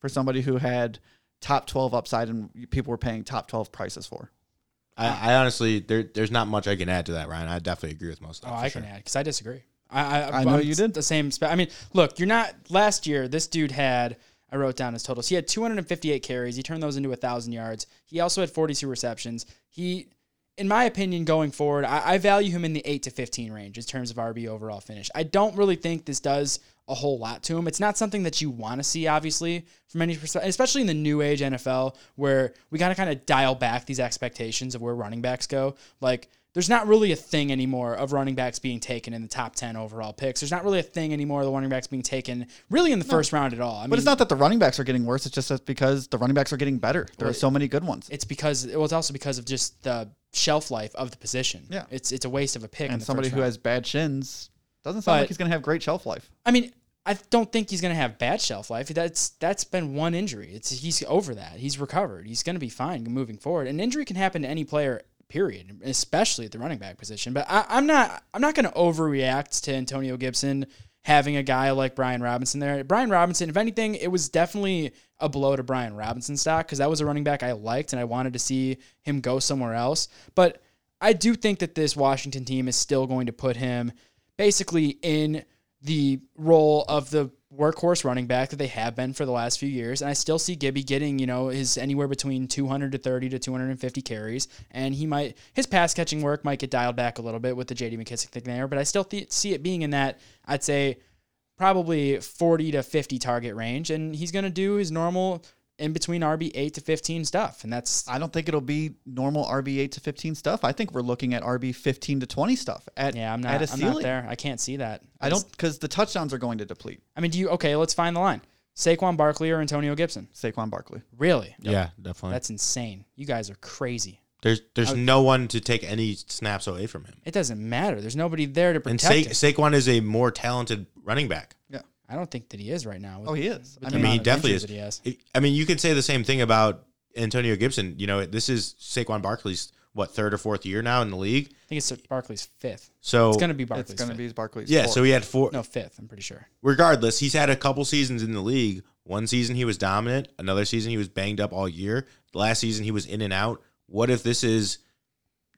for somebody who had top twelve upside and people were paying top twelve prices for. I, I honestly, there, there's not much I can add to that, Ryan. I definitely agree with most of Oh, that. for I sure. can add because I disagree. I, I, I know I'm you did. the same. Spe- I mean, look, you're not. Last year, this dude had. I wrote down his totals. He had 258 carries. He turned those into thousand yards. He also had 42 receptions. He, in my opinion, going forward, I, I value him in the eight to 15 range in terms of RB overall finish. I don't really think this does a whole lot to him. It's not something that you want to see, obviously, from any perspective, especially in the new age NFL where we got to kind of dial back these expectations of where running backs go. Like, there's not really a thing anymore of running backs being taken in the top 10 overall picks. There's not really a thing anymore of the running backs being taken really in the first round at all. I mean, But it's not that the running backs are getting worse. It's just that because the running backs are getting better. There are so many good ones. it's because well, it's also because of just the shelf life of the position. Yeah. it's it's a waste of a pick. And somebody who has bad shins doesn't sound But- like he's going to have great shelf life. I mean, I don't think he's going to have bad shelf life. That's that's been one injury. It's he's over that. He's recovered. He's going to be fine moving forward. An injury can happen to any player, period, especially at the running back position. But I, I'm not I'm not going to overreact to Antonio Gibson having a guy like Brian Robinson there. Brian Robinson, if anything, it was definitely a blow to Brian Robinson stock because that was a running back I liked and I wanted to see him go somewhere else. But I do think that this Washington team is still going to put him basically in the role of the workhorse running back that they have been for the last few years. And I still see Gibby getting, you know, his anywhere between 200 to 30 to 250 carries. And he might, his pass catching work might get dialed back a little bit with the JD McKissic thing there, but I still th- see it being in that, I'd say, probably 40 to 50 target range. And he's going to do his normal in between RB 8 to 15 stuff. And that's, I don't think it'll be normal RB 8 to 15 stuff. I think we're looking at RB 15 to 20 stuff at, yeah, I'm at not, a I'm ceiling. not there. I can't see that. I don't, because the touchdowns are going to deplete. I mean, do you, okay, let's find the line. Saquon Barkley or Antonio Gibson? Saquon Barkley. Really? Yeah, definitely. That's insane. You guys are crazy. there's there's no one to take any snaps away from him. It doesn't matter. There's nobody there to And protect Sa- him. Saquon is a more talented running back. Yeah. I don't think that he is right now. with- Oh, he is. I mean, he definitely is. He has. I mean, you could say the same thing about Antonio Gibson. You know, this is Saquon Barkley's what third or fourth year now in the league. I think it's Barkley's fifth. So It's going to be Barkley's it's going to fifth. be Barkley's. yeah, fourth. so he had four. No, fifth, I'm pretty sure. Regardless, he's had a couple seasons in the league. One season he was dominant. Another season he was banged up all year. The last season he was in and out. What if this is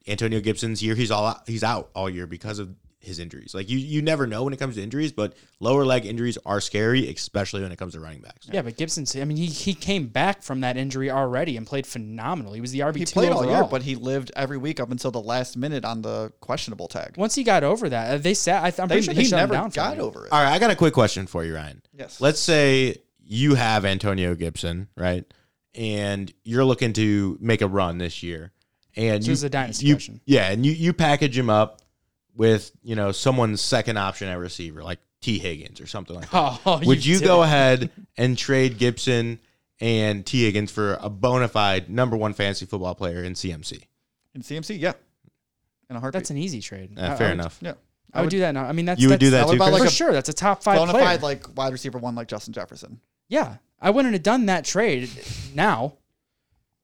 Antonio Gibson's year? He's all out, he's out all year because of his injuries. Like you, you never know when it comes to injuries, but lower leg injuries are scary, especially when it comes to running backs. Yeah, but Gibson, I mean, he, he came back from that injury already and played phenomenal. He was the RB2 he played all year, but he lived every week up until the last minute on the questionable tag. Once he got over that, uh, they sat, I th- I'm They, pretty sure they he shut never him down got over it. All right, I got a quick question for you, Ryan. Yes. Let's say you have Antonio Gibson, right? And you're looking to make a run this year. And So you, it's a dynasty you- question. Yeah, and you, you package him up with, you know, someone's second option at receiver, like Tee Higgins or something like that. Oh, Would you, did go ahead and trade Gibson and Tee Higgins for a bona fide number one fantasy football player in CMC? In CMC, yeah. In a heartbeat. That's an easy trade. Uh, I- I fair would- enough. yeah. I would do that now. I mean, that's You would do that's- that too, about like for a sure. That's a top five bona player. fide like wide receiver one like Justin Jefferson. Yeah, I wouldn't have done that trade now.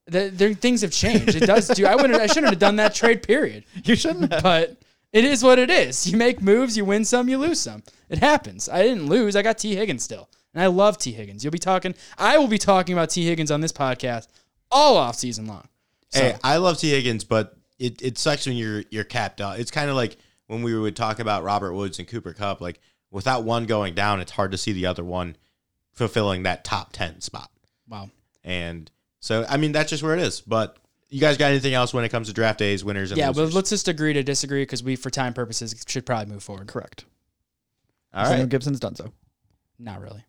The, there, things have changed. It does do. I wouldn't. I shouldn't have done that trade. Period. You shouldn't have. But it is what it is. You make moves, you win some, you lose some. It happens. I didn't lose. I got Tee Higgins still, and I love Tee Higgins. You'll be talking, I will be talking about Tee Higgins on this podcast all off season long. So, Hey, I love Tee Higgins, but it, it sucks when you're you're capped out. It's kind of like when we would talk about Robert Woods and Cooper Kupp. Like without one going down, it's hard to see the other one fulfilling that top ten spot. wow. And so, I mean, that's just where it is. But you guys got anything else when it comes to draft days, winners and Yeah, but let's just agree to disagree because we, for time purposes, should probably move forward. Correct. All right. Daniel right. Gibson's done so. Not really.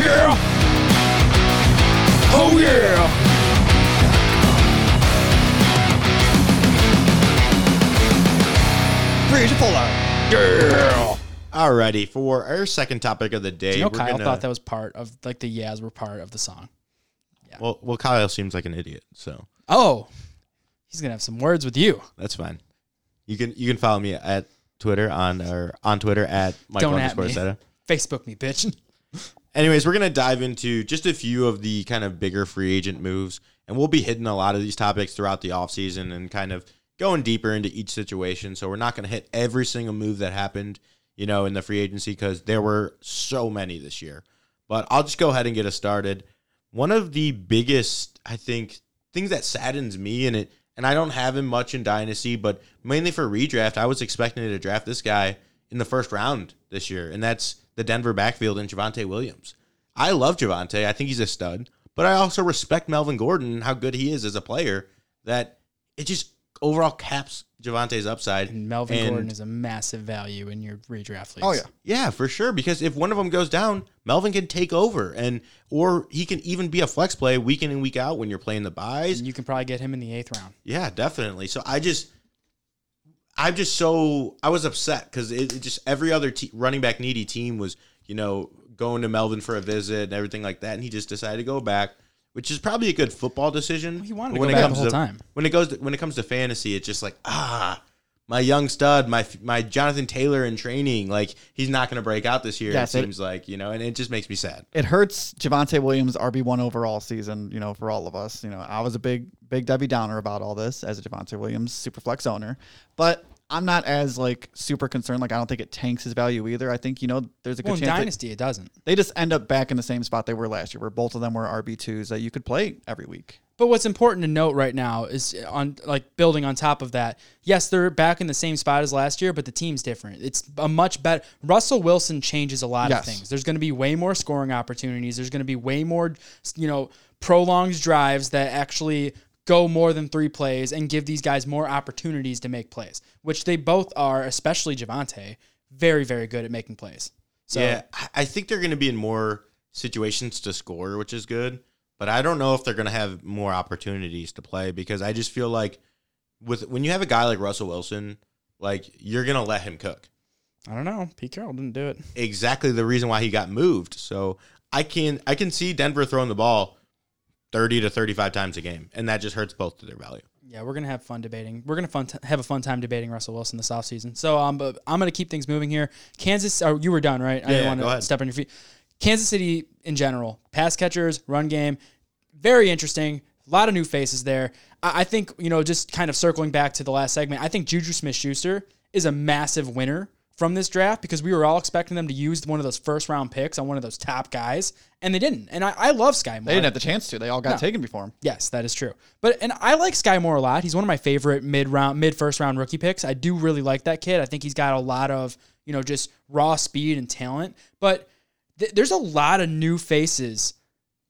Yeah! Oh yeah! Free agent fallout. Yeah! Alrighty, for our second topic of the day, You know, Kyle gonna, thought that was part of, like, the Yaz were part of the song. well, well, Kyle seems like an idiot, so Oh, he's going to have some words with you. that's fine. You can you can follow me at Twitter on or on Twitter at Michael Don't at underscore me. Seta. Facebook me, bitch. Anyways, we're gonna dive into just a few of the kind of bigger free agent moves, and we'll be hitting a lot of these topics throughout the offseason and kind of going deeper into each situation. So we're not gonna hit every single move that happened, you know, in the free agency because there were so many this year. But I'll just go ahead and get us started. One of the biggest, I think, things that saddens me, and it, and I don't have him much in dynasty, but mainly for redraft, I was expecting to draft this guy in the first round this year, and that's the Denver backfield and Javonte Williams. I love Javonte. I think he's a stud, but I also respect Melvin Gordon how good he is as a player. That it just overall caps Javonte's upside. And Melvin And- Gordon is a massive value in your redraft leagues. Oh yeah. Yeah, for sure. Because if one of them goes down, Melvin can take over, and or he can even be a flex play week in and week out when you're playing the buys. And you can probably get him in the eighth round. Yeah, definitely. So I just, I'm just so I was upset because it, it just every other te- running back needy team was you know going to Melvin for a visit and everything like that, and he just decided to go back, which is probably a good football decision. He wanted to when go it back comes the whole to- time. When it goes to, when it comes to fantasy, it's just like ah. My young stud, my my Jonathan Taylor in training, like he's not going to break out this year. Yes, it it- seems like you know, and it just makes me sad. It hurts Javonte Williams RB one overall season, you know, for all of us. You know, I was a big, big Debbie Downer about all this as a Javonte Williams superflex owner. But I'm not as like super concerned. Like I don't think it tanks his value either. I think, you know, there's a good Well, in chance Dynasty, it doesn't. they just end up back in the same spot they were last year, where both of them were RB twos that you could play every week. But what's important to note right now is on like building on top of that. Yes, they're back in the same spot as last year, but the team's different. It's a much better. Russell Wilson changes a lot Yes. of things. There's going to be way more scoring opportunities. There's going to be way more, you know, prolonged drives that actually go more than three plays and give these guys more opportunities to make plays, which they both are, especially Javonte, very very good at making plays. So yeah, I- I think they're going to be in more situations to score, which is good. But I don't know if they're going to have more opportunities to play because I just feel like with when you have a guy like Russell Wilson, like you're going to let him cook. I don't know. Pete Carroll didn't do it. Exactly the reason why he got moved. So I can I can see Denver throwing the ball 30 to 35 times a game, and that just hurts both to their value. Yeah, we're gonna have fun debating. We're gonna fun t- have a fun time debating Russell Wilson this offseason. So um, but I'm gonna keep things moving here. Kansas, oh, you were done, right? I Yeah, didn't yeah, want to step on your feet. Kansas City in general, pass catchers, run game, very interesting. A lot of new faces there. I, I think you know, just kind of circling back to the last segment. I think Juju Smith-Schuster is a massive winner from this draft because we were all expecting them to use one of those first round picks on one of those top guys, and they didn't. And I, I love Skyy Moore. They didn't have the chance to. They all got No. taken before him. Yes, that is true. But and I like Skyy Moore a lot. He's one of my favorite mid round, mid first round rookie picks. I do really like that kid. I think he's got a lot of you know just raw speed and talent. But th- there's a lot of new faces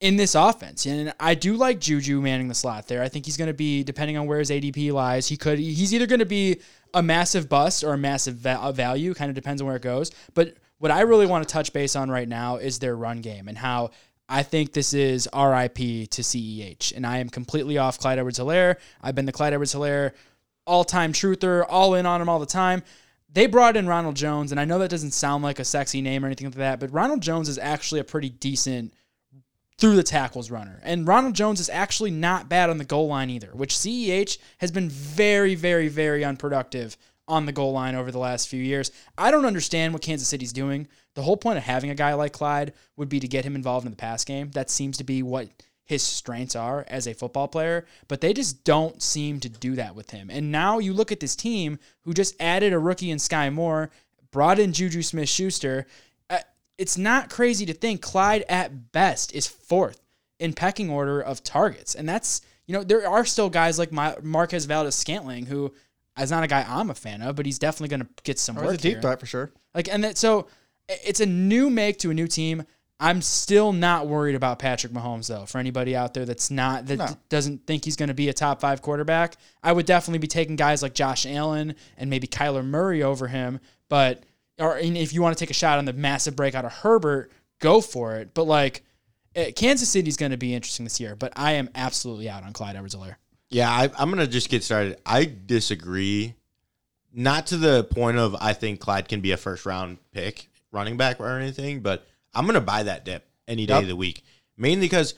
in this offense, and I do like Juju manning the slot there. I think he's going to be depending on where his ADP lies. He could he's either going to be a massive bust or a massive va- value. Kind of depends on where it goes. But what I really want to touch base on right now is their run game and how I think this is RIP to CEH. And I am completely off Clyde Edwards-Helaire. I've been the Clyde Edwards-Helaire all time truther, all in on him all the time. They brought in Ronald Jones, and I know that doesn't sound like a sexy name or anything like that, but Ronald Jones is actually a pretty decent through the tackles runner. And Ronald Jones is actually not bad on the goal line either, which CEH has been very, very, very unproductive on the goal line over the last few years. I don't understand what Kansas City's doing. The whole point of having a guy like Clyde would be to get him involved in the pass game. That seems to be what his strengths are as a football player, but they just don't seem to do that with him. And now you look at this team who just added a rookie in Skyy Moore, brought in Juju Smith Schuster. It's not crazy to think Clyde at best is fourth in pecking order of targets. And that's, you know, there are still guys like my, Marquez Valdes Scantling who is not a guy I'm a fan of, but he's definitely going to get some Or work it's a deep here. threat for sure. Like, and that so it's a new make to a new team. I'm still not worried about Patrick Mahomes though. For anybody out there that's not that No. d- doesn't think he's going to be a top five quarterback, I would definitely be taking guys like Josh Allen and maybe Kyler Murray over him. But or if you want to take a shot on the massive breakout of Herbert, go for it. But like. eh, Kansas City's going to be interesting this year, but I am absolutely out on Clyde Edwards-Helaire. Yeah, I, I'm gonna just get started. I disagree, not to the point of I think Clyde can be a first round pick, running back or anything, but I'm gonna buy that dip any day Yep. of the week, mainly because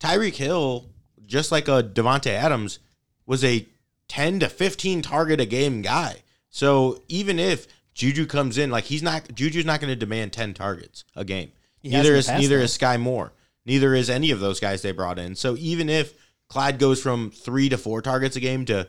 Tyreek Hill, just like a Davante Adams, was a 10 to 15 target a game guy. So even if Juju comes in, like he's not Juju's not going to demand 10 targets a game. He neither is neither though. is Skyy Moore. Neither is any of those guys they brought in. So even if Clyde goes from three to four targets a game to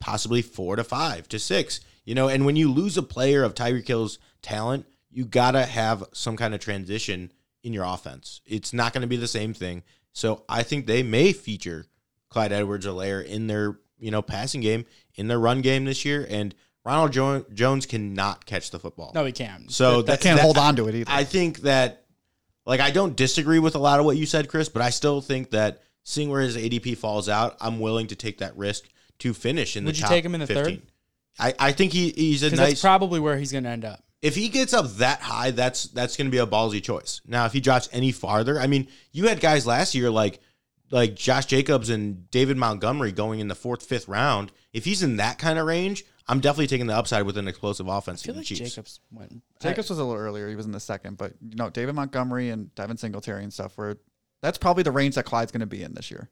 possibly four to five to six, you know, and when you lose a player of Tyreek Hill's talent, you gotta have some kind of transition in your offense. It's not going to be the same thing. So I think they may feature Clyde Edwards-Helaire in their you know passing game, in their run game this year, and Ronald jo- Jones cannot catch the football. No, he can't. So That- that Can't that- hold on to it either. I think that, like, I don't disagree with a lot of what you said, Chris, but I still think that seeing where his ADP falls out, I'm willing to take that risk to finish in Would the you take him in the third? I, I think he, he's a nice. that's probably where he's going to end up. if he gets up that high, that's that's going to be a ballsy choice. Now, if he drops any farther, I mean, you had guys last year like like Josh Jacobs and David Montgomery going in the fourth, fifth round. If he's in that kind of range, I'm definitely taking the upside with an explosive offense I feel for like Chiefs. Jacobs went. Jacobs was a little earlier. He was in the second, but you know, David Montgomery and Devin Singletary and stuff were that's probably the range that Clyde's going to be in this year.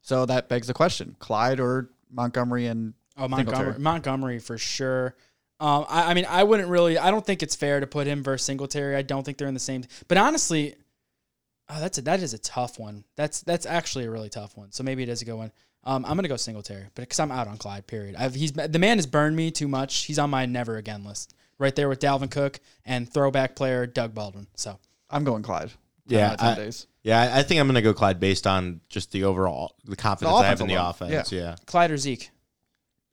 So that begs the question: Clyde or Montgomery and Oh, Montgomery, Singletary. Montgomery for sure. Um, I, I mean, I wouldn't really. I don't think it's fair to put him versus Singletary. I don't think they're in the same. But honestly, oh, that's a, that is a tough one. That's that's actually a really tough one. So maybe it is a good one. Um, I'm gonna go Singletary, but because I'm out on Clyde. Period. I've, he's the man has burned me too much. He's on my never again list, right there with Dalvin Cook and throwback player Doug Baldwin. So I'm going Clyde. Yeah, out of 10 I- days. Yeah, I- I think I'm going to go Clyde based on just the overall the confidence I have in the alone. offense. Yeah. yeah. Clyde or Zeke.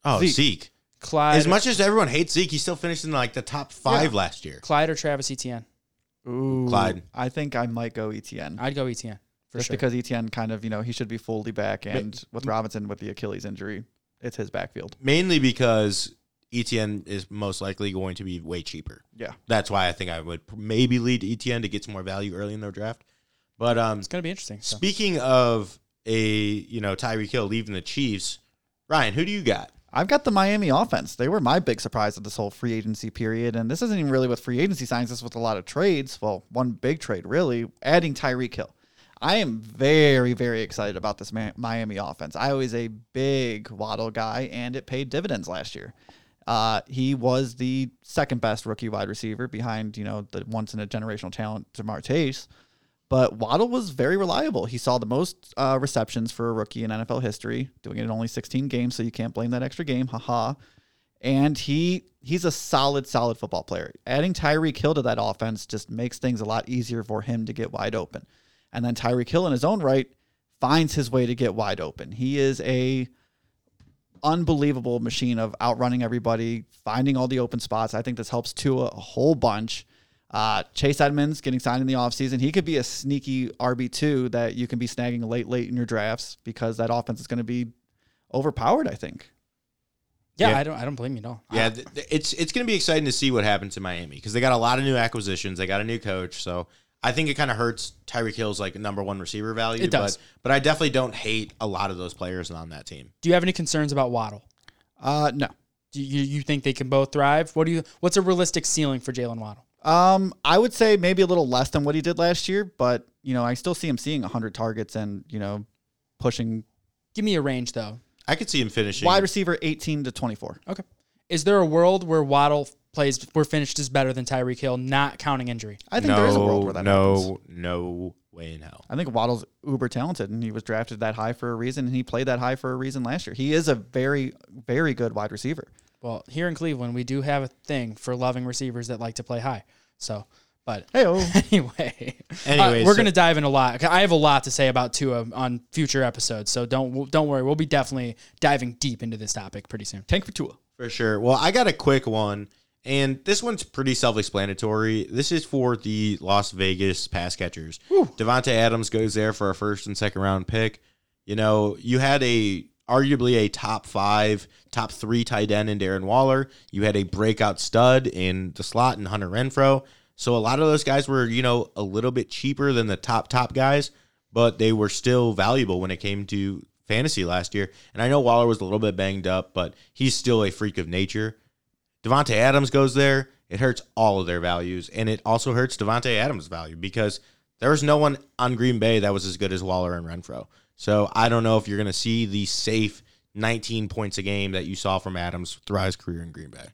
Oh, Zeke. Zeke. Clyde. As much as everyone hates Zeke, he still finished in like the top five last year. Clyde or Travis Etienne. Ooh, Clyde. I think I might go ETN. I'd go Etienne for just sure. because ETN kind of, you know, he should be fully back and with Robinson with the Achilles injury, it's his backfield. Mainly because ETN is most likely going to be way cheaper. Yeah. That's why I think I would maybe lead ETN to get some more value early in their draft. But um, it's gonna be interesting. So. speaking of a you know Tyreek Hill leaving the Chiefs, Ryan, who do you got? I've got the Miami offense. They were my big surprise of this whole free agency period. And this isn't even really with free agency signs, this is with a lot of trades. Well, one big trade, really, adding Tyreek Hill. I am very, very excited about this Miami offense. I was a big Waddle guy, and it paid dividends last year. Uh, he was the second best rookie wide receiver behind, you know, the once in a generational talent, Ja'Marr Chase. But Waddle was very reliable. He saw the most uh, receptions for a rookie in NFL history, doing it in only 16 games, so you can't blame that extra game. Haha. And he he's a solid, solid football player. Adding Tyreek Hill to that offense just makes things a lot easier for him to get wide open. And then Tyreek Hill in his own right finds his way to get wide open. He is a unbelievable machine of outrunning everybody, finding all the open spots. I think this helps Tua a whole bunch. Uh, Chase Edmonds getting signed in the offseason. He could be a sneaky RB2 that you can be snagging late, late in your drafts because that offense is going to be overpowered, I think. Yeah, Yeah. I don't. I don't blame you at all. Yeah, th- th- it's it's going to be exciting to see what happens in Miami because they got a lot of new acquisitions. They got a new coach, so I think it kind of hurts Tyreek Hill's like number one receiver value. It does. but but I definitely don't hate a lot of those players on that team. Do you have any concerns about Waddle? Uh, no. Do you, you think they can both thrive? What do you? What's a realistic ceiling for Jaylen Waddle? Um, I would say maybe a little less than what he did last year, but you know, I still see him seeing 100 targets and you know, pushing Give me a range though. I could see him finishing. wide receiver 18 to 24. Okay. Is there a world where Waddle plays where finished is better than Tyreek Hill, not counting injury? I think no, there is a world where that no, happens. no way in hell. I think Waddle's uber talented, and he was drafted that high for a reason, and he played that high for a reason last year. He is a very, very good wide receiver. Well, here in Cleveland, we do have a thing for loving receivers that like to play high. So, but Hey, oh, anyway, Anyways, uh, we're so- gonna dive in a lot. I have a lot to say about Tua on future episodes, so don't don't worry. We'll be definitely diving deep into this topic pretty soon. tank for Tua. For sure. Well, I got a quick one, and this one's pretty self-explanatory. This is for the Las Vegas pass catchers. Davante Adams goes there for a first and second round pick. You know, you had a arguably a top five, top three tight end in Darren Waller. You had a breakout stud in the slot in Hunter Renfrow. So a lot of those guys were, you know, a little bit cheaper than the top top guys, but they were still valuable when it came to fantasy last year. And I know Waller was a little bit banged up, but he's still a freak of nature. Davante Adams goes there, it hurts all of their values, and it also hurts Davante Adams' value because there was no one on Green Bay that was as good as Waller and Renfrow. So I don't know if you're going to see the safe 19 points a game that you saw from Adams throughout his career in Green Bay.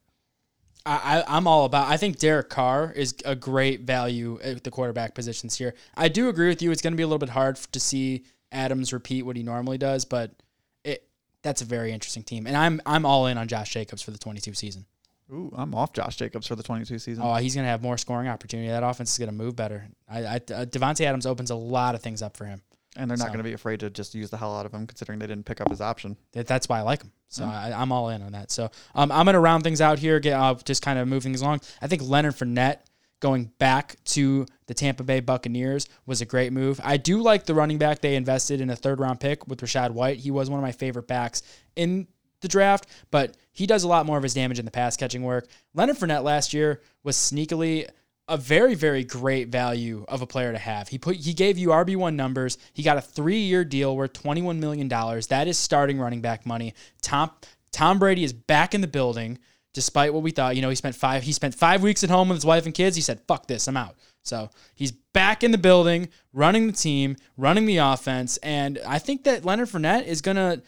I, I'm all about. I think Derek Carr is a great value at the quarterback positions here. I do agree with you. It's going to be a little bit hard to see Adams repeat what he normally does, but it that's a very interesting team, and I'm I'm all in on Josh Jacobs for the 22 season. Ooh, I'm off Josh Jacobs for the 22 season. Oh, he's going to have more scoring opportunity. That offense is going to move better. I, I uh, Davante Adams opens a lot of things up for him. and they're not so- going to be afraid to just use the hell out of him, considering they didn't pick up his option. That's why I like him. So I, I'm all in on that. So um, I'm going to round things out here, get uh, just kind of move things along. I think Leonard Fournette going back to the Tampa Bay Buccaneers was a great move. I do like the running back they invested in a third round pick with Rachaad White. He was one of my favorite backs in the draft, but he does a lot more of his damage in the pass catching work. Leonard Fournette last year was sneakily a very very great value of a player to have. He put he gave you RB1 numbers. He got a 3-year deal worth 21 million dollars. That is starting running back money. Tom Tom Brady is back in the building despite what we thought. You know, he spent 5 he spent 5 weeks at home with his wife and kids. He said, "Fuck this, I'm out." So, he's back in the building, running the team, running the offense, and I think that Leonard Fournette is going to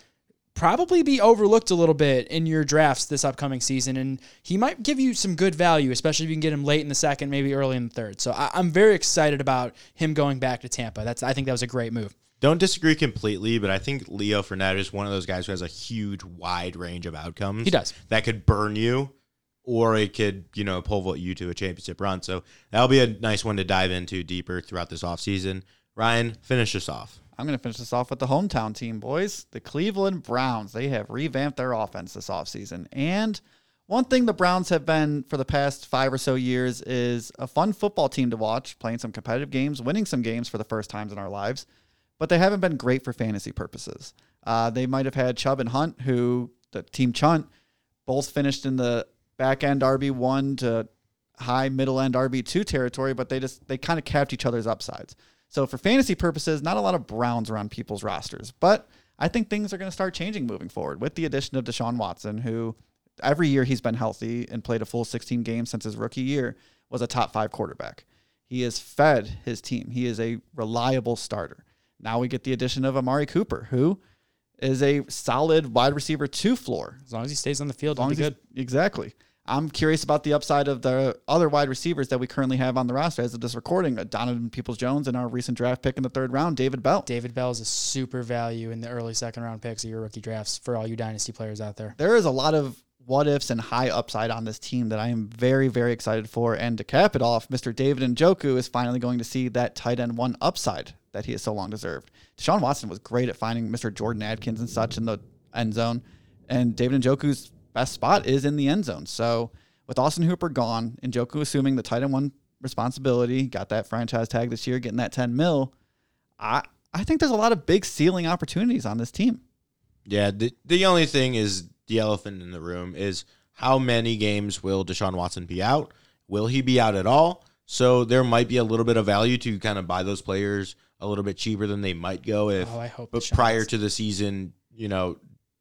probably be overlooked a little bit in your drafts this upcoming season, and he might give you some good value, especially if you can get him late in the second, maybe early in the third. So I, I'm very excited about him going back to Tampa. That's I think that was a great move. Don't disagree completely, but I think Leo Fournette is one of those guys who has a huge, wide range of outcomes. He does. That could burn you, or it could, you know, pole vault you to a championship run. So that'll be a nice one to dive into deeper throughout this offseason. Ryan, finish us off. I'm going to finish this off with the hometown team, boys. The Cleveland Browns. They have revamped their offense this offseason. And one thing the Browns have been for the past five or so years is a fun football team to watch, playing some competitive games, winning some games for the first times in our lives. But they haven't been great for fantasy purposes. Uh, they might have had Chubb and Hunt, who the team Chunt both finished in the back end RB1 to high middle end RB2 territory, but they just they kind of capped each other's upsides. So for fantasy purposes, not a lot of Browns are on people's rosters, but I think things are going to start changing moving forward with the addition of Deshaun Watson, who every year he's been healthy and played a full 16 games since his rookie year, was a top five quarterback. He has fed his team. He is a reliable starter. Now we get the addition of Amari Cooper, who is a solid wide receiver two floor. As long as he stays on the field, As long as good. Exactly. I'm curious about the upside of the other wide receivers that we currently have on the roster as of this recording. uh, Donovan Peoples Jones and our recent draft pick in the third round, David Bell. David Bell is a super value in the early second round picks of your rookie drafts for all you dynasty players out there. There is a lot of what ifs and high upside on this team that I am very, very excited for. And to cap it off, Mr. David Njoku is finally going to see that tight end one upside that he has so long deserved. Deshaun Watson was great at finding Mr. Jordan Akins and such in the end zone. And David Njoku's best spot is in the end zone. So with Austin Hooper gone, and Joku assuming the tight end one responsibility, got that franchise tag this year, getting that 10 mil, I, I think there's a lot of big ceiling opportunities on this team. Yeah, the, the only thing is the elephant in the room is how many games will Deshaun Watson be out? Will he be out at all? So there might be a little bit of value to kind of buy those players a little bit cheaper than they might go if Oh, I hope but Deshaun prior Watson- to the season, you know,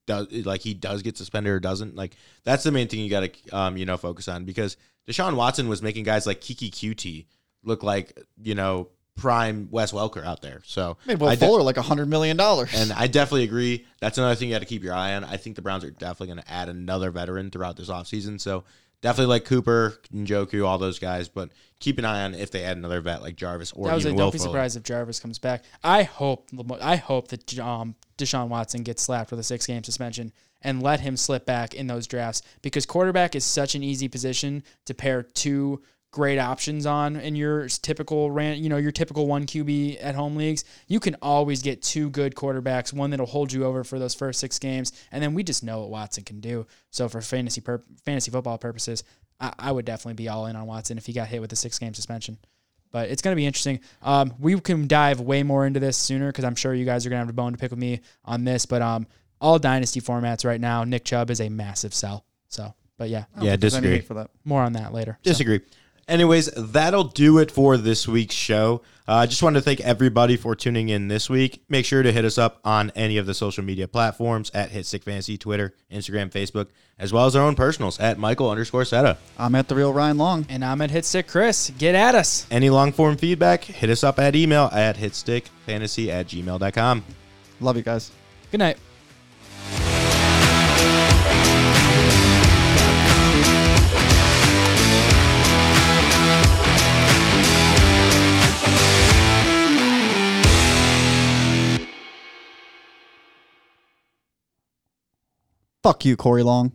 does like he does get suspended or doesn't. Like that's the main thing you got to um, you know focus on because Deshaun Watson was making guys like Keke Coutee look like you know prime Wes Welker out there. So Made Will I de- Fuller like a $100 million. and I definitely agree. That's another thing you got to keep your eye on. I think the Browns are definitely going to add another veteran throughout this offseason. So Definitely like Cooper, Njoku, all those guys, but keep an eye on if they add another vet like Jarvis or That was even a, Will don't be Fuller. surprised if Jarvis comes back. I hope I hope that um, Deshaun Watson gets slapped with a six game suspension and let him slip back in those drafts because quarterback is such an easy position to pair two great options on in your typical ran you know your typical one QB at home leagues. You can always get two good quarterbacks one that'll hold you over for those first 6 games and then we just know what Watson can do. So for fantasy pur- fantasy football purposes I, I would definitely be all in on Watson if he got hit with a 6 game suspension but it's going to be interesting. Um, we can dive way more into this sooner because I'm sure you guys are going to have a bone to pick with me on this. But um, all dynasty formats right now, Nick Chubb is a massive sell. So, but yeah, Yeah, think there's any disagree. for that. more on that later. So, Disagree. Anyways, that'll do it for this week's show. Uh, I just wanted to thank everybody for tuning in this week. Make sure to hit us up on any of the social media platforms at Hit Hitstick Fantasy, Twitter, Instagram, Facebook, as well as our own personals at Michael underscore Seta. I'm at the real Ryan Long. and I'm at Hit Hitstick Chris. Get at us. Any long form feedback, hit us up at email at hitstickfantasy at gmail.com. Love you guys. Good night. Fuck you, Corey Long.